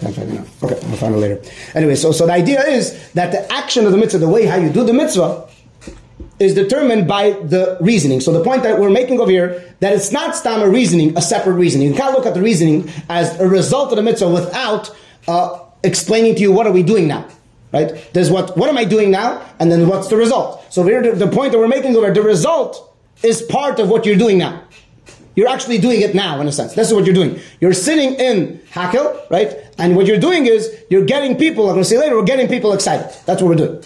A: Can't find it now. Okay, I'll find it later. Anyway, so, so the idea is that the action of the mitzvah, the way how you do the mitzvah, is determined by the reasoning. So the point that we're making over here, that it's not stam a reasoning, a separate reasoning. You can't look at the reasoning as a result of the mitzvah without uh, explaining to you what are we doing now. Right? There's what, what am I doing now? And then what's the result? So the, the point that we're making over the result is part of what you're doing now. You're actually doing it now, in a sense. This is what you're doing. You're sitting in Hakel, right? And what you're doing is you're getting people. I'm going to say later, we're getting people excited. That's what we're doing.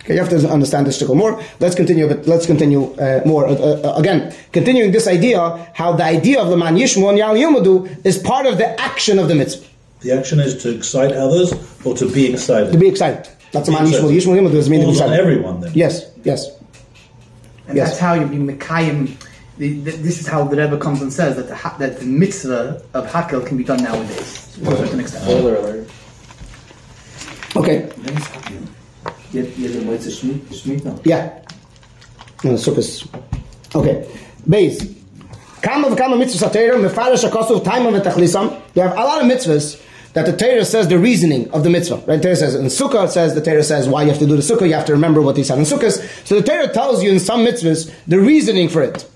A: Okay, you have to understand this to go more. Let's continue. But let's continue uh, more. Uh, uh, again, continuing this idea, how the idea of the man yishmu and yal yomadu is part of the action of the mitzvah.
B: The action is to excite others or to be excited.
A: To be excited. That's the man yishmu.
B: excited.
A: Yishmu yomadu is mean to be excited.
B: everyone then.
A: Yes, yes.
E: And
A: Yes.
E: that's how you be Mekayim. The, the, this is how the Rebbe comes and says that the, ha- that the mitzvah of Hakel can be done nowadays to a certain extent.
C: Spoiler alert.
A: Okay. Yeah. No, Sukkot. Okay. Base. Kama v'kama mitzvahs ha-Torah, mefarish ha-kosuv taimam v'tachlisam. You have a lot of mitzvahs that the Torah says the reasoning of the mitzvah. Right? The Torah says in Sukkah it says the Torah says why you have to do the Sukkah. You have to remember what he said in Sukkahs. So the Torah tells you in some mitzvahs the reasoning for it.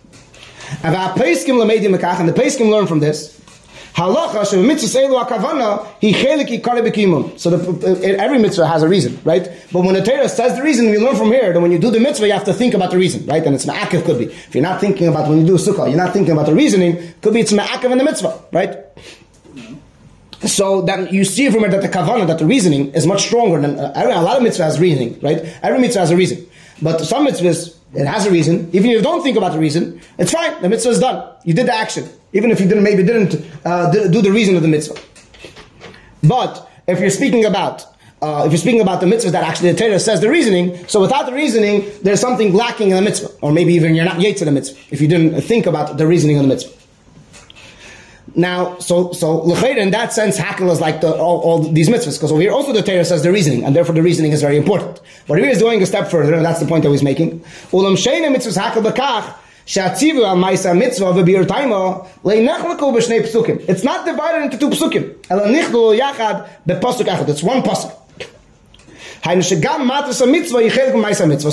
A: And the Peskim learn from this. Halacha shemitzvah elu akavana he chelik ikare b'kimum. So the, every mitzvah has a reason, right? But when the Torah says the reason, we learn from here that when you do the mitzvah, you have to think about the reason, right? And it's ma'akev could be. If you're not thinking about when you do sukkah, you're not thinking about the reasoning. Could be it's ma'akev in the mitzvah, right? So that you see from it that the kavana, that the reasoning is much stronger than uh, a lot of mitzvah has reasoning, right? Every mitzvah has a reason, but some mitzvahs it has a reason. Even if you don't think about the reason, it's fine. The mitzvah is done. You did the action, even if you didn't maybe didn't uh, do the reason of the mitzvah. But if you're speaking about uh, if you're speaking about the mitzvah that actually the Torah says the reasoning, so without the reasoning, there's something lacking in the mitzvah, or maybe even you're not yet to the mitzvah if you didn't think about the reasoning of the mitzvah. Now, so so l'chayr in that sense, hakel is like the, all, all these mitzvahs because over here also the Torah says the reasoning, and therefore the reasoning is very important. But here he's going a step further, and that's the point that he's making. Ulam sheina mitzvahs hakel bekach. It's not divided into two psukim. It's one pasuk. So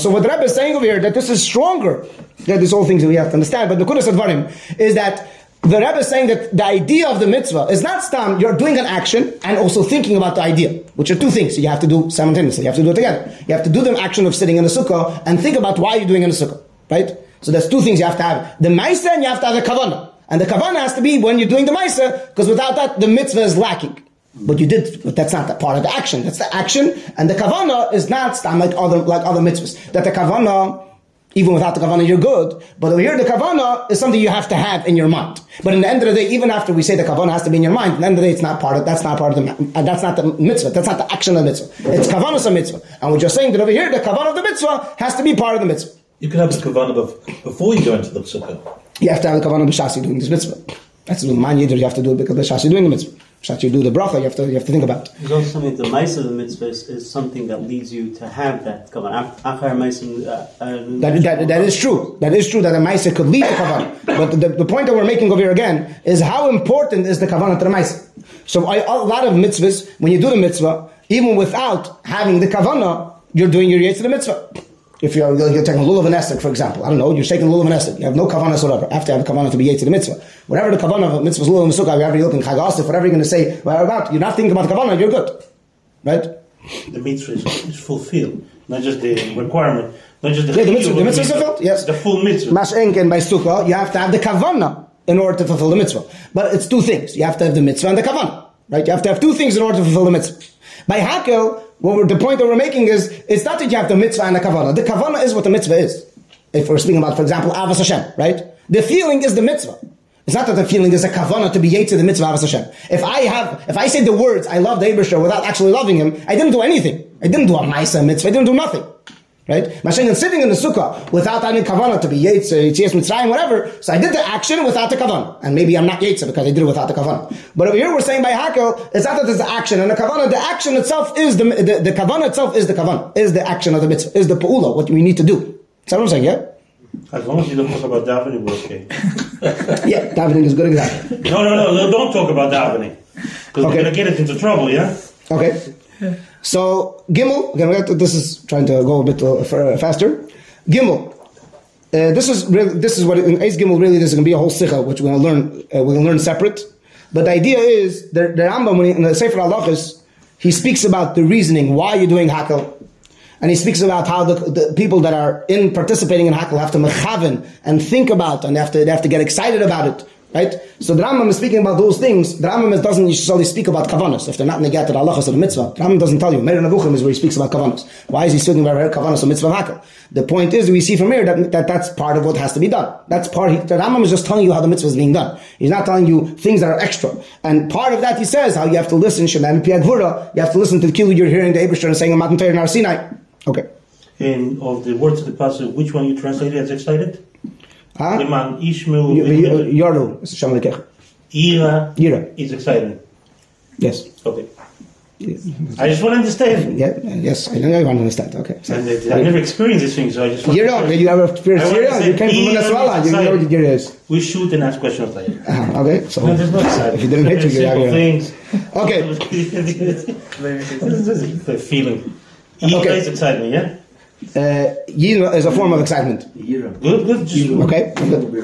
A: what the Rebbe is saying over here that this is stronger. That there's all things that we have to understand. But the Kudas Advarim is that the Rebbe is saying that the idea of the mitzvah is not stam, you're doing an action and also thinking about the idea, which are two things you have to do simultaneously. You have to do it together. You have to do the action of sitting in the sukkah and think about why you're doing in the sukkah, right? So there's two things you have to have. The maisa and you have to have the kavanah. And the kavanah has to be when you're doing the maisa, because without that, the mitzvah is lacking. But you did, but that's not the part of the action. That's the action, and the kavanah is not stam like other like other mitzvahs. That the kavanah even without the kavanah, you're good. But over here, the kavanah is something you have to have in your mind. But in the end of the day, even after we say the kavanah has to be in your mind, at the end of the day, it's not part of that's not part of the uh, that's not the mitzvah. That's not the action of the mitzvah. It's kavanah a mitzvah, and we're just saying that over here, the kavanah of the mitzvah has to be part of the mitzvah.
B: You can have the kavanah bef- before you go into the sukkah.
A: You have to have the kavanah b'shasi doing this mitzvah. That's the man. You have to do it because b'shasi doing the mitzvah. B'shasi you do the bracha. You have to you have to think about. It.
G: There's also something, the mice of the mitzvah is, is something that leads you to have that kavanah. Achar mice uh,
A: That, that, that is true. That is true that a Maisa could lead to Kavanah. But the, the point that we're making over here again is how important is the Kavanah to the Maisa. So I, a lot of mitzvahs, when you do the mitzvah, even without having the Kavanah, you're doing your Yetz to the mitzvah. If you're, you're taking a lulav and esek, for example, I don't know, you're taking lulav and esek, you have no kavanah whatever, have to have a kavanah to be yet to the mitzvah. Whatever the kavanah of a mitzvah is lulav and sukkah, whatever you're looking chagasif, whatever you're going to say, whatever about, you're not thinking about the kavanah, you're good. Right?
F: The mitzvah is, is fulfilled, not just the requirement, not just the
A: Yeah, the mitzvah, the mitzvah is fulfilled, yes.
F: The full mitzvah.
A: Mash'enk and by sukkah, you have to have the kavanah in order to fulfill the mitzvah. But it's two things. You have to have the mitzvah and the kavanah. Right? You have to have two things in order to fulfill the mitzvah. By hakel, the point that we're making is, it's not that you have the mitzvah and the kavanah. The kavanah is what the mitzvah is. If we're speaking about, for example, Avas Hashem, right? The feeling is the mitzvah. It's not that the feeling is a kavanah to be yet to the mitzvah Avas Hashem. If I have, if I say the words, I love the Abishah without actually loving him, I didn't do anything. I didn't do a Maisa mitzvah, I didn't do nothing. Right? Mashiach is sitting in the sukkah without any kavanah to be yetz, yetzias mitzrayim, whatever. So I did the action without the kavanah, and maybe I'm not yetz because I did it without the kavanah. But over here we're saying by hakel, it's not that there's the action and the kavanah. The action itself is the the, the kavanah itself is the kavanah, is the action of the mitzvah, is the pu'ula, what we need to do. What I'm saying? Yeah.
F: As long as you don't talk about davening, we're okay. <laughs>
A: Yeah, davening is good example.
F: No, no, no, no don't talk about davening. Because
A: Okay.
F: we're going to get us into trouble, yeah?
A: Okay. So Gimel again. This is trying to go a bit uh, faster. Gimel. Uh, this is really, this is what in Ace Gimel really this is going to be a whole sikha which we're going to learn uh, we're going to learn separate. But the idea is the, the Rambam in the Sefer Halachas he speaks about the reasoning why you're doing hakel, and he speaks about how the, the people that are in participating in hakel have to mechaven and think about and they have to they have to get excited about it. Right? So the Rambam is speaking about those things. The Rambam doesn't necessarily speak about kavanas. If they're not negated halachas of the mitzvah, the Rambam doesn't tell you. Moreh Nevuchim is where he speaks about kavanas. Why is he speaking about kavanas of mitzvah hakel? The point is, we see from here that, that that's part of what has to be done. That's part, he, the Rambam is just telling you how the mitzvah is being done. He's not telling you things that are extra. And part of that he says, how you have to listen, Sheman Piagvura, you have to listen to the kilu you're hearing the Abishter and saying a Matan Torah in Sinai. Okay.
F: And of the words of the passage, which one you translated as excited?
A: Huh?
F: Leman Ishmael.
A: Yardu, is Shem Lekech.
F: Ira
A: Yira.
F: is excited.
A: Yes.
F: Okay. I just want to understand.
A: Yeah, yes, I know you want to understand. Okay. So,
F: And it- I never experienced these things, so I just want
A: You're wrong. You ever experienced
F: I want to
A: You came from Venezuela. You know what
F: excited.
A: Syria is.
F: We shoot and ask questions later.
A: Uh-huh, okay, so
F: No, there's no excitement.
A: if you didn't hit you, you're
F: Simple
A: out
F: things.
A: Okay. <laughs>
F: the feeling. Ira
A: Okay.
F: is excitement, yeah?
A: Uh, Yira is a form of excitement.
F: Good, good. Just,
A: Okay? Good.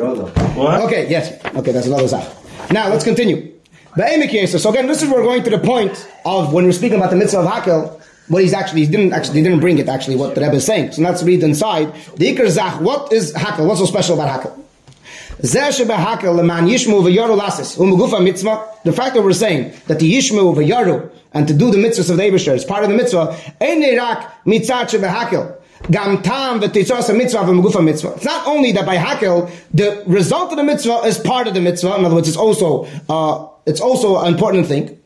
F: What?
A: Okay, yes. Okay, that's another side. Now, let's continue. The Emik So again, this is where we're going to the point of when we're speaking about the mitzvah of Hakel, what he's actually, he didn't actually, he didn't bring it actually, what the Rebbe is saying. So let's read inside. The Iker Zach, what is Hakel? What's so special about Hakel? Zeh sheba Hakel leman yishmu v'yaru lasis. Umugufa mitzvah. The fact that we're saying that the yishmu v'yaru and to do the mitzvahs of the Eibusher is part of the mitzvah, Gam tam v'titzos mitzvah v'mugufa mitzvah. It's not only that by Hakel, the result of the mitzvah is part of the mitzvah. In other words, it's also, uh, it's also an important thing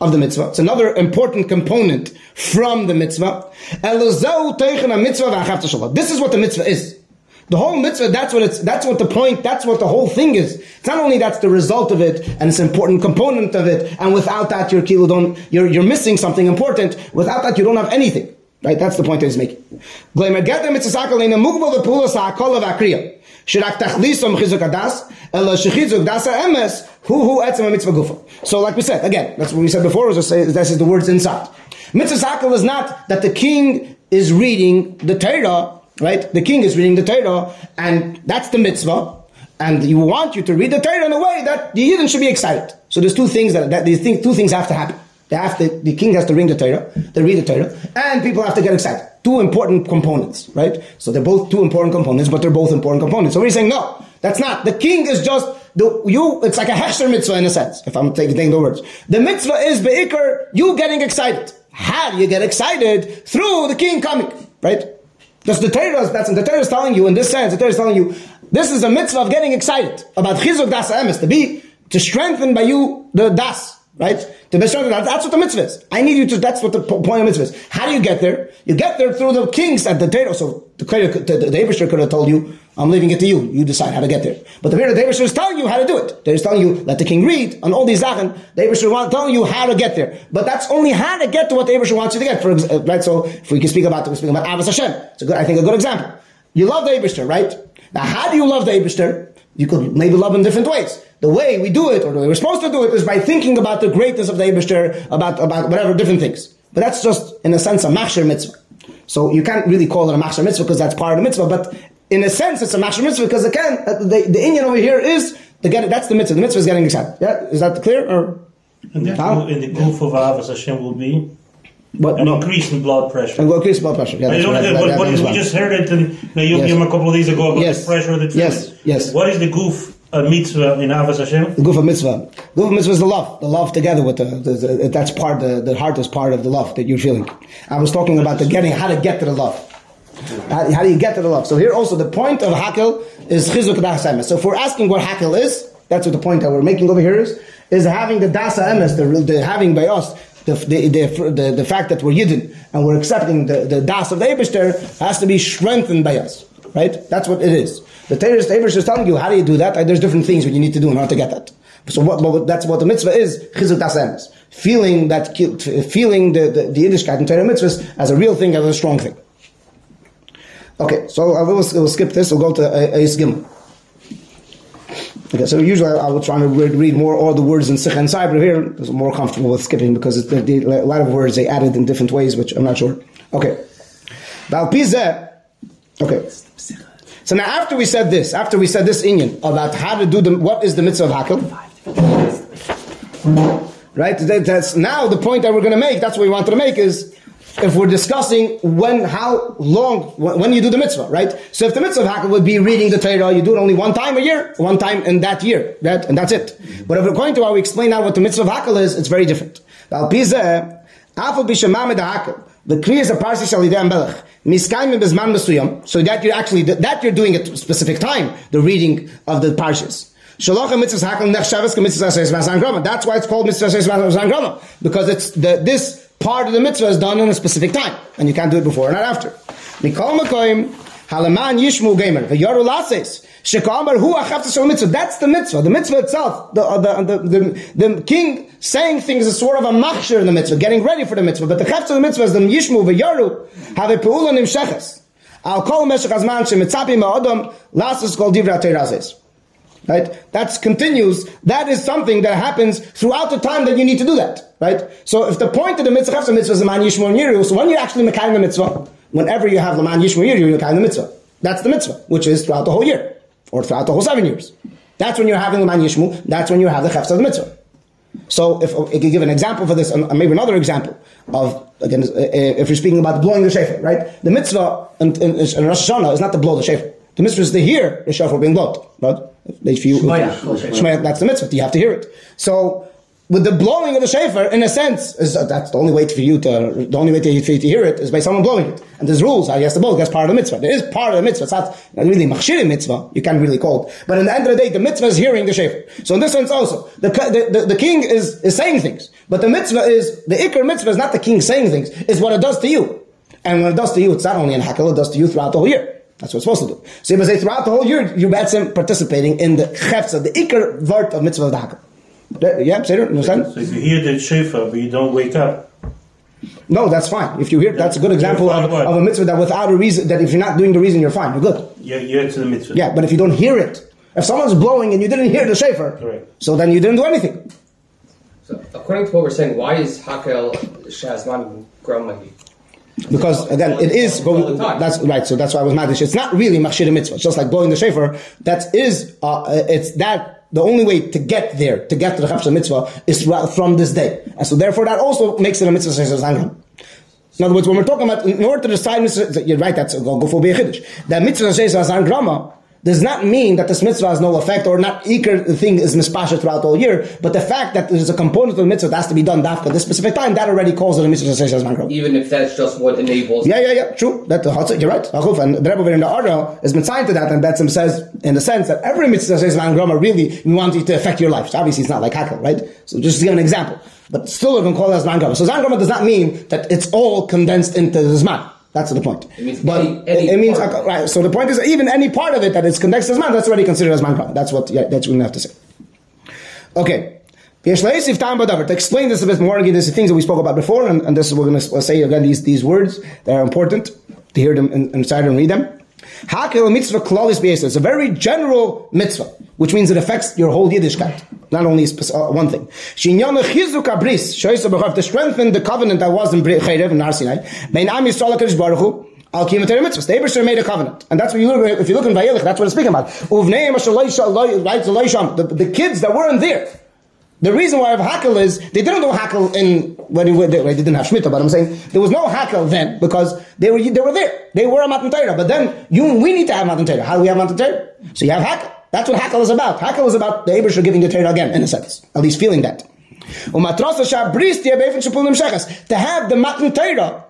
A: of the mitzvah. It's another important component from the mitzvah. This is what the mitzvah is. The whole mitzvah, that's what it's, that's what the point, that's what the whole thing is. It's not only that's the result of it, and it's an important component of it, and without that you're, you're missing something important. Without that you don't have anything. Right? That's the point he's making. So like we said, again, that's what we said before, was say, this is the words inside. Mitzvah sakal is not that the king is reading the Torah, right? The king is reading the Torah, and that's the mitzvah. And you want you to read the Torah in a way that the Yidden should be excited. So there's two things that, that these things, two things have to happen. They have to, the king has to ring the Torah, they read the Torah, and people have to get excited. Two important components, right? So they're both two important components, but they're both important components. So we're saying, no, that's not. The king is just, the, you, it's like a hechsher mitzvah in a sense, if I'm taking, the words. The mitzvah is be'ikr, you getting excited. How do you get excited? Through the king coming, right? That's the Torah, that's the Torah is telling you in this sense, the Torah is telling you, this is a mitzvah of getting excited about chizuk das emes, to be, to strengthen by you the das, right? To be strengthened, that's what the mitzvah is. I need you to, that's what the point of mitzvah is. How do you get there? You get there through the kings at the Torah, so the, the, the, the could have told you, I'm leaving it to you, you decide how to get there. But the Torah, the Abishter is telling you how to do it. They're telling you, let the king read, on all these Zachen, the Abishter is telling you how to get there. But that's only how to get to what the Abishter wants you to get. For, uh, right, so if we can speak about, we can speak about Avos Hashem. It's a good, I think a good example. You love the Abishter, right? Now, how do you love the Abishter? You could maybe love him different ways. The way we do it, or the way we're supposed to do it, is by thinking about the greatness of the Abishter, about, about whatever different things. But that's just, in a sense, a machshir mitzvah. So you can't really call it a machshir mitzvah because that's part of the mitzvah, but in a sense, it's a machshir mitzvah because again, uh, the, the Indian over here is, the get, that's the mitzvah. The mitzvah is getting accepted. Yeah? Is that clear? Or?
F: And the,
A: How?
F: and the goof of Avos Hashem will be
A: What?
F: an
A: No.
F: increase in blood pressure.
A: And go increase blood pressure. Yeah,
F: I
A: that's
F: don't
A: what I-
F: know,
A: that-
F: but
A: that
F: what
A: is
F: we just heard it in the
A: Yes.
F: A couple of days ago about
A: Yes.
F: the pressure of the
A: Yes. Yes.
F: What is the goof a mitzvah in Avos Hashem?
A: The goof of mitzvah. The goof of mitzvah is the love. The love together with the, the, the that's part, the, the heart is part of the love that you're feeling. I was talking about the getting, how to get to the love. How, how do you get to the love? So here also the point of hakel is chizuk das. So if we're asking what hakel is, that's what the point that we're making over here is, is having the dasa emes, the, the having by us, the, the, the, the, the fact that we're yidden and we're accepting the, the das of the Eibishter has to be strengthened by us. Right? That's what it is. The Torah is is telling you how do you do that? There's different things what you need to do in order to get that. So what, what that's what the mitzvah is, chizuk das emes. Feeling that, feeling the, the, the Yiddishkeit in Torah mitzvahs as a real thing, as a strong thing. Okay, so I will, we'll skip this. We'll go to Eis Gimel. Okay, so usually I, will try to read, read more all the words in Sikh and Sai, but here I'm more comfortable with skipping because the, the, a lot of words they added in different ways, which I'm not sure. Okay. Balpizeh. Okay. So now after we said this, after we said this Inyan about how to do the, what is the mitzvah of Hakel? Right? That, that's now the point that we're going to make, that's what we wanted to make is, if we're discussing when, how long, when you do the mitzvah, right? So if the mitzvah of Hakel would be reading the Torah, you do it only one time a year, one time in that year, right? And that's it. But if according to how we explain now what the mitzvah of Hakel is, it's very different. Al pizeh, afal bishamam Hakel, the kriyas of parsi shalidei melech, miskayim bezman mesuyam, so that you're actually, that you're doing at a specific time, the reading of the parshas. Shalach mitzvah hakel nechshavas mitzvah says grama. That's why it's called mitzvah says grama because it's the this part of the mitzvah is done in a specific time, and you can't do it before or not after. Mikol makoim halaman yishmu gamer v'yaru lases shekamer hu achafta shel mitzvah. That's the mitzvah. The mitzvah itself, the, uh, the, the, the, the king saying things is sort of a machshir in the mitzvah, getting ready for the mitzvah. But the chafta of the mitzvah is the yishmu v'yaru have a peula nimsheches. Al kol meshach azman shemitzapi ma'odam lases kol divra teirazes. Right? That continues. That is something that happens throughout the time that you need to do that. Right? So if the point of the mitzvah of mitzvah is Laman Yishmor Yiru, so when you're actually Mekayim the mitzvah, whenever you have Laman Yishmor Yiru, you're Mekayim the mitzvah. That's the mitzvah, which is throughout the whole year, or throughout the whole seven years. That's when you're having Laman Yishmu, that's when you have the Chefs of the mitzvah. So if I can give an example for this, and maybe another example of, again, uh, uh, if you're speaking about blowing the shofar, right? The mitzvah in, in, in Rosh Hashanah is not to blow the shofar. The mitzvah is to hear the shofar being blown, but If you,
E: Shmaya.
A: Shmaya, that's the mitzvah. You have to hear it. So with the blowing of the shofar, in a sense, is uh, that's the only way for you to the only way to, for you to hear it is by someone blowing it. And there's rules I guess the blow. That's part of the mitzvah. There is part of the mitzvah. It's not, really machshir mitzvah. You can't really call it. But in the end of the day, the mitzvah is hearing the shofar. So in this sense also, the, the, the, the king is, is saying things, but the mitzvah is the ikr mitzvah is not the king saying things. Is what it does to you. And when it does to you, it's not only in hakel, it does to you throughout the whole year. That's what it's supposed to do. So you must say throughout the whole year, you're participating in the chefza, the ikar vart of mitzvah of the hakel. Yeah, say it, understand?
F: So if you hear the shofar but you don't wake up,
A: No, that's fine. If you hear, that's a good example of, of a mitzvah that without a reason, that if you're not doing the reason, you're fine, you're good.
F: you're, you're to the mitzvah.
A: Yeah, but if you don't hear it, if someone's blowing and you didn't hear the shofar,
F: Correct.
A: so then you didn't do anything.
H: So, according to what we're saying, why is Hakel Shazman Gromagi?
A: Because again, it is.
H: All
A: But that's right. So that's why I was madish. It's not really machshir mitzvah. It's just like blowing the shofar. That is. Uh, it's that. The only way to get there, to get to the chafsha mitzvah, is from this day, and so therefore that also makes it a mitzvah says Zangram. In other words, when we're talking about in order to decide, you're right. That's go, go for beichidish. That mitzvah says Zangrama does not mean that this mitzvah has no effect or not the thing is mispasha throughout whole year. But the fact that there's a component of the mitzvah that has to be done dafka this specific time, that already calls it a mitzvah says Zangrama.
H: Even if that's just what enables.
A: Yeah, yeah, yeah, true. That uh, the hotz, you're right. And the Rebbe in the Arda has been signed to that, and Betzim says, in the sense that every mitzvah says man really we want it to affect your life. So obviously, it's not like hakel, right? So just to give an example, but still, we can call it as man grama. So zan grama does not mean that it's all condensed into the zman. That's the point.
H: It means
A: but
H: any- any
A: it means right. So the point is, even any part of it that is connected as man, that's already considered as man grama. That's what. Yeah, that's what we have to say. Okay. Yesh le'esif ta'am b'davar. To explain this a bit more, again, there's the things that we spoke about before, and, and this is we're going to say again these, these words that are important to hear them inside and read them. Hakel mitzvah klalis. It's a very general mitzvah, which means it affects your whole Yiddishkeit, not only uh, one thing. Shinyana chizuk abris, shoysa b'chav, to strengthen the covenant that was in Cherev, in Nar Sinai, mein am Yisrael HaKadosh Baruch Al Kiyam Torah mitzvahs. The Ebershter made a covenant, and that's what you. If you look in Vayelich, that's what it's speaking about. Uvnei the, the kids that weren't there. The reason why I have hakel is they didn't do hakel in when they, they didn't have shmita, but I'm saying there was no hakel then because they were they were there. They were a matan Torah, but then you we need to have matan Torah. How do we have matan Torah? So you have hakel. That's what hakel is about. Hakel is about the Abish giving the Torah again, in a sense, at least feeling that. To have the matan Torah,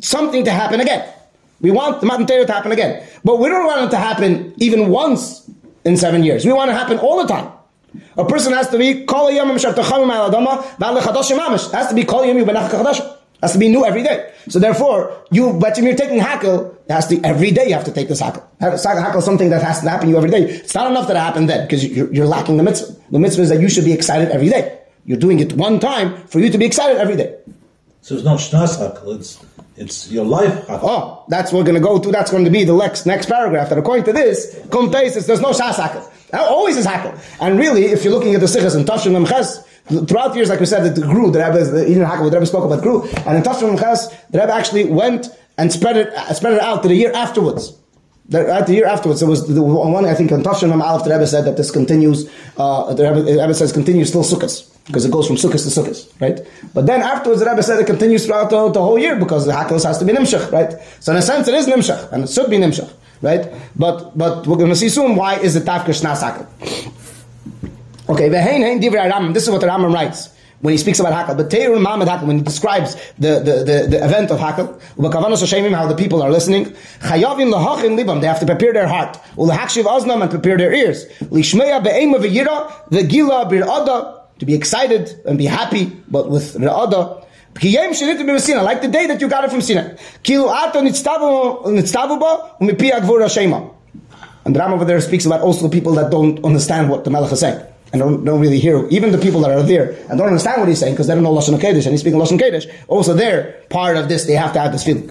A: something to happen again. We want the matan Torah to happen again, but we don't want it to happen even once in seven years. We want it to happen all the time. A person has to be v'al lechadashim mamish. Has to be kol yom benach chadash. Has to be new every day. So therefore, you but when you're taking hakel, it has to every day. You have to take this hakel. Hakel is something that has to happen to you every day. It's not enough that it happened then because you're, you're lacking the mitzvah. The mitzvah is that you should be excited every day. You're doing it one time for you to be excited every day.
B: So it's not shnas hakel, it's it's your life hakel.
A: Oh, that's what we're going to go to. That's going to be the next next paragraph. That according to this, Kum there's no Shas Hakel. Always is Hakel. And really, if you're looking at the Sichas and Tashim and Ches, throughout the years, like we said, it grew. The Rebbe, the Eden Hakel, the Rebbe spoke about grew. And in Tashim and Ches, the Rebbe actually went and spread it uh, spread it out to the year afterwards. The, at the year afterwards, there was the one I think on Tashim and Aleph, the Rebbe said that this continues. Uh, the, Rebbe, the Rebbe says continues still Sukkot because it goes from Sukkot to Sukkot, right? But then afterwards, the Rebbe said it continues throughout the, the whole year because the Hakelos has to be Nimshach, right? So in a sense, it is Nimshach, and it should be Nimshach, right? But but we're going to see soon why is it Tafka Shnas Hakel. Okay. This is what the Rambam writes when he speaks about Hakel. But Teir Muhammad Hakel, when he describes the, the, the, the event of Hakel, how the people are listening, Chayavim Lahachin Libam, they have to prepare their heart. Ulahakshiv Aznam, and prepare their ears. Lishmeya Be'ema V'yira, V'gila Bir'ada, to be excited and be happy, but with B'Sinai, like the day that you got it from Sinai. And the Ram over there speaks about also people that don't understand what the Melech is saying. And don't, don't really hear, even the people that are there and don't understand what he's saying because they don't know Lashon HaKodesh and he's speaking Lashon HaKodesh. Also they're part of this, they have to have this feeling.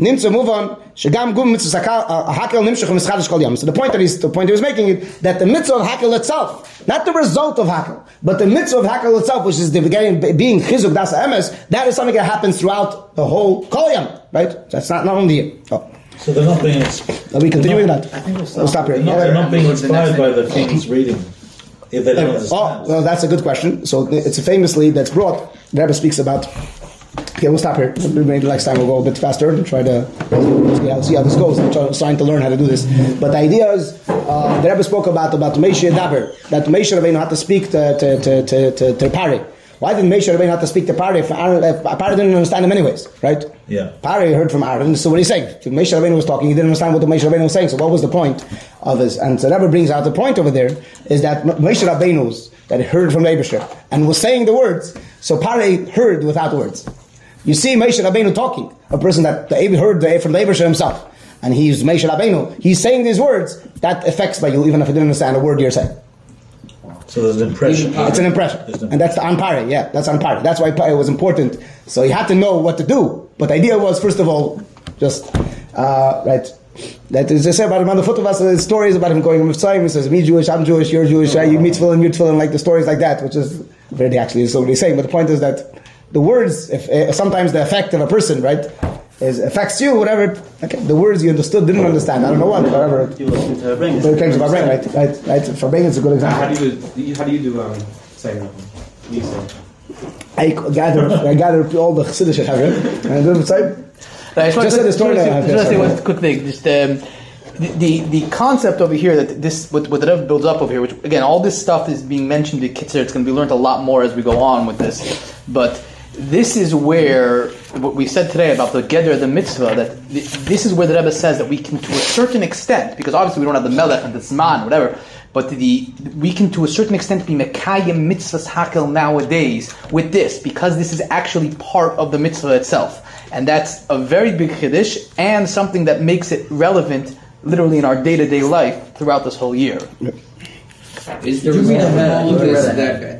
A: Nimtza, move on. Shagam gum mitzvah sakal- uh, hakel nimshach mischadish kol yom. So the point that he's, the point he was making is that the mitzvah of hakel itself, not the result of hakel, but the mitzvah of hakel itself, which is the beginning, being chizuk das emes, that is something that happens throughout the whole kol yom, right? That's not, not only here. Oh.
B: So they're not being ins-
A: Are we continuing
B: they're
A: that?
E: I think we'll
A: We'll stop here.
B: They're not, they're not being
E: What's the next
B: inspired by the
E: thing?
B: things reading. If they don't
A: Oh,
B: understand.
A: well, that's a good question. So it's a famously that's brought. The Rebbe speaks about. Okay, we'll stop here. Maybe next time we'll go a bit faster and try to see how, see how this goes. I'm trying- to learn how to do this. But the idea is, uh, the Rebbe spoke about about Moshe Daber that Moshe Rabbeinu had to speak to to to to, to, to Pari. Why did Moshe Rabbeinu have to speak to Pari if, Aaron, if Pari didn't understand him anyways, right?
B: Yeah.
A: Pari heard from Aaron, so what he's saying. If Moshe Rabbeinu was talking, he didn't understand what the Moshe Rabbeinu was saying, so what was the point of his? And so Rebbe brings out the point over there, is that Moshe Rabbeinu's, that he heard from Abishter, and was saying the words, so Pari heard without words. You see Moshe Rabbeinu talking, a person that the Abi heard the, from the Abishter himself. and he's Moshe Rabbeinu, he's saying these words, that affects by you even if I didn't understand a word you're saying.
B: So there's an impression.
A: It's an impression.
B: An
A: And that's the Ampare, yeah, that's Ampare. That's why Pare was important. So he had to know what to do. But the idea was, first of all, just, uh, right, that is, I say about him on the foot of us, the stories about him going to Mitzrayim, he says, me Jewish, I'm Jewish, you're Jewish, you meet Tefillin, you're and like the stories like that, which is, very actually is somebody saying, but the point is that the words, if, uh, sometimes the effect of a person, right, is affects you, whatever, okay, the words you understood, didn't understand, I don't know what, whatever.
G: You listen to Rabbeinu.
A: But it comes about brain, right? Right, right. For brain, it's a good example.
H: How do you do? How do you do um, saying Lisa?
A: I gather, I gather all the Chassidish Chavim, and I do the same.
E: I just, want to
A: say the story
E: Just,
A: that I
E: just, say one quick thing. Just um, the, the the concept over here that this what what the Rebbe builds up over here, which again all this stuff is being mentioned in Kitzer. It's going to be learned a lot more as we go on with this, but. This is where what we said today about the Geder, the mitzvah, that this is where the Rebbe says that we can, to a certain extent, because obviously we don't have the melech and the zman, whatever, but the we can to a certain extent be mekayim mitzvahs hakel nowadays with this because this is actually part of the mitzvah itself, and that's a very big chiddush and something that makes it relevant literally in our day to day life throughout this whole year.
H: Is there a result of all of this that